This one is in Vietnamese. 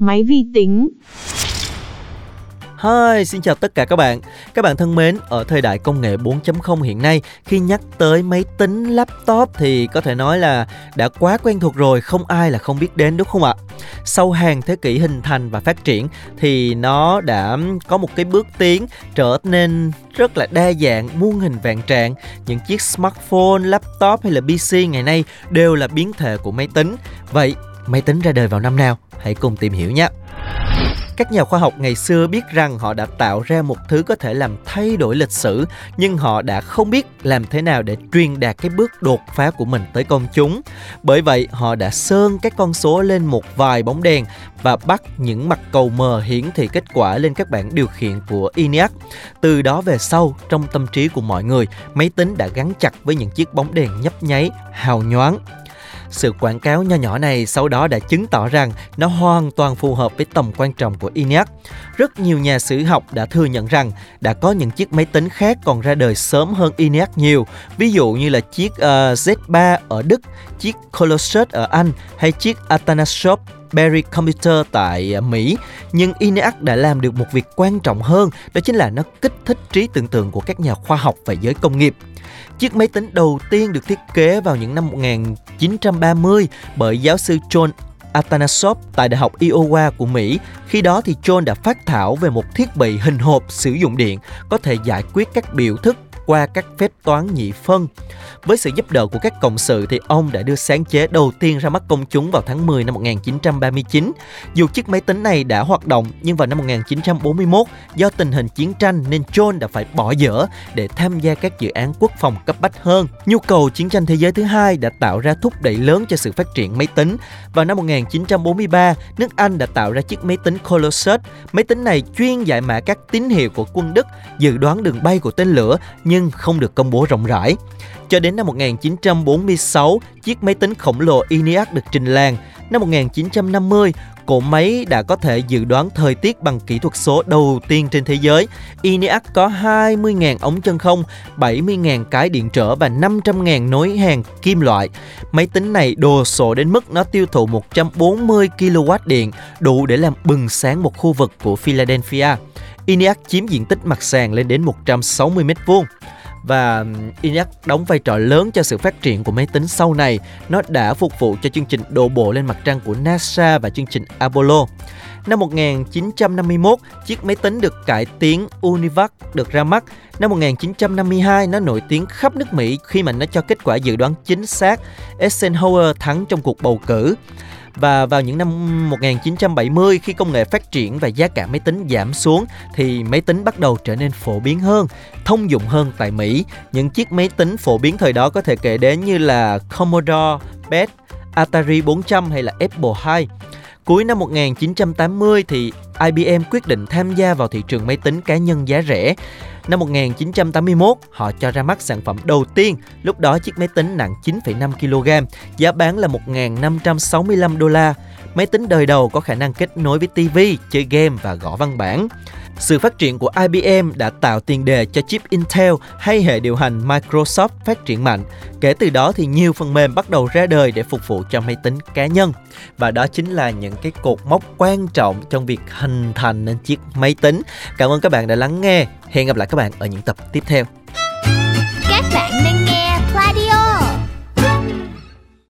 Máy vi tính Hi, xin chào tất cả các bạn. Các bạn thân mến, ở thời đại công nghệ 4.0 hiện nay, khi nhắc tới máy tính, laptop thì có thể nói là đã quá quen thuộc rồi, không ai là không biết đến đúng không ạ? Sau hàng thế kỷ hình thành và phát triển thì nó đã có một cái bước tiến trở nên rất là đa dạng, muôn hình vạn trạng. Những chiếc smartphone, laptop hay là PC ngày nay đều là biến thể của máy tính. Vậy, máy tính ra đời vào năm nào? Hãy cùng tìm hiểu nhé. Các nhà khoa học ngày xưa biết rằng họ đã tạo ra một thứ có thể làm thay đổi lịch sử, nhưng họ đã không biết làm thế nào để truyền đạt cái bước đột phá của mình tới công chúng. Bởi vậy, họ đã sơn các con số lên một vài bóng đèn và bắt những mặt cầu mờ hiển thị kết quả lên các bảng điều khiển của ENIAC. Từ đó về sau, trong tâm trí của mọi người, máy tính đã gắn chặt với những chiếc bóng đèn nhấp nháy, hào nhoáng sự quảng cáo nho nhỏ này sau đó đã chứng tỏ rằng nó hoàn toàn phù hợp với tầm quan trọng của ENIAC. Rất nhiều nhà sử học đã thừa nhận rằng đã có những chiếc máy tính khác còn ra đời sớm hơn ENIAC nhiều, ví dụ như là chiếc ờ, uh, Z3 ở Đức, chiếc Colossus ở Anh hay chiếc Atanasov. Berry Computer tại à, Mỹ, nhưng ENIAC đã làm được một việc quan trọng hơn, đó chính là nó kích thích trí tưởng tượng của các nhà khoa học và giới công nghiệp. Chiếc máy tính đầu tiên được thiết kế vào những năm 1930 bởi giáo sư John Atanasov tại Đại học Iowa của Mỹ. Khi đó thì John đã phát thảo về một thiết bị hình hộp sử dụng điện có thể giải quyết các biểu thức qua các phép toán nhị phân. Với sự giúp đỡ của các cộng sự thì ông đã đưa sáng chế đầu tiên ra mắt công chúng vào tháng 10 năm 1939. Dù chiếc máy tính này đã hoạt động nhưng vào năm 1941 do tình hình chiến tranh nên John đã phải bỏ dở để tham gia các dự án quốc phòng cấp bách hơn. Nhu cầu chiến tranh thế giới thứ hai đã tạo ra thúc đẩy lớn cho sự phát triển máy tính. Vào năm 1943, nước Anh đã tạo ra chiếc máy tính Colossus. Máy tính này chuyên giải mã các tín hiệu của quân Đức, dự đoán đường bay của tên lửa nhưng không được công bố rộng rãi. Cho đến năm 1946, chiếc máy tính khổng lồ ENIAC được trình làng. Năm 1950, cỗ máy đã có thể dự đoán thời tiết bằng kỹ thuật số đầu tiên trên thế giới. ENIAC có 20.000 ống chân không, 70.000 cái điện trở và 500.000 nối hàng kim loại. Máy tính này đồ sộ đến mức nó tiêu thụ 140 kW điện, đủ để làm bừng sáng một khu vực của Philadelphia. ENIAC chiếm diện tích mặt sàn lên đến 160 m vuông và ENIAC đóng vai trò lớn cho sự phát triển của máy tính sau này. Nó đã phục vụ cho chương trình đổ bộ lên mặt trăng của NASA và chương trình Apollo. Năm 1951, chiếc máy tính được cải tiến Univac được ra mắt. Năm 1952, nó nổi tiếng khắp nước Mỹ khi mà nó cho kết quả dự đoán chính xác. Eisenhower thắng trong cuộc bầu cử. Và vào những năm 1970 khi công nghệ phát triển và giá cả máy tính giảm xuống thì máy tính bắt đầu trở nên phổ biến hơn, thông dụng hơn tại Mỹ. Những chiếc máy tính phổ biến thời đó có thể kể đến như là Commodore, PET, Atari 400 hay là Apple II. Cuối năm 1980 thì IBM quyết định tham gia vào thị trường máy tính cá nhân giá rẻ. Năm 1981, họ cho ra mắt sản phẩm đầu tiên, lúc đó chiếc máy tính nặng 9,5 kg, giá bán là 1.565 đô la. Máy tính đời đầu có khả năng kết nối với TV, chơi game và gõ văn bản. Sự phát triển của IBM đã tạo tiền đề cho chip Intel hay hệ điều hành Microsoft phát triển mạnh. Kể từ đó thì nhiều phần mềm bắt đầu ra đời để phục vụ cho máy tính cá nhân. Và đó chính là những cái cột mốc quan trọng trong việc hình thành nên chiếc máy tính. Cảm ơn các bạn đã lắng nghe. Hẹn gặp lại các bạn ở những tập tiếp theo.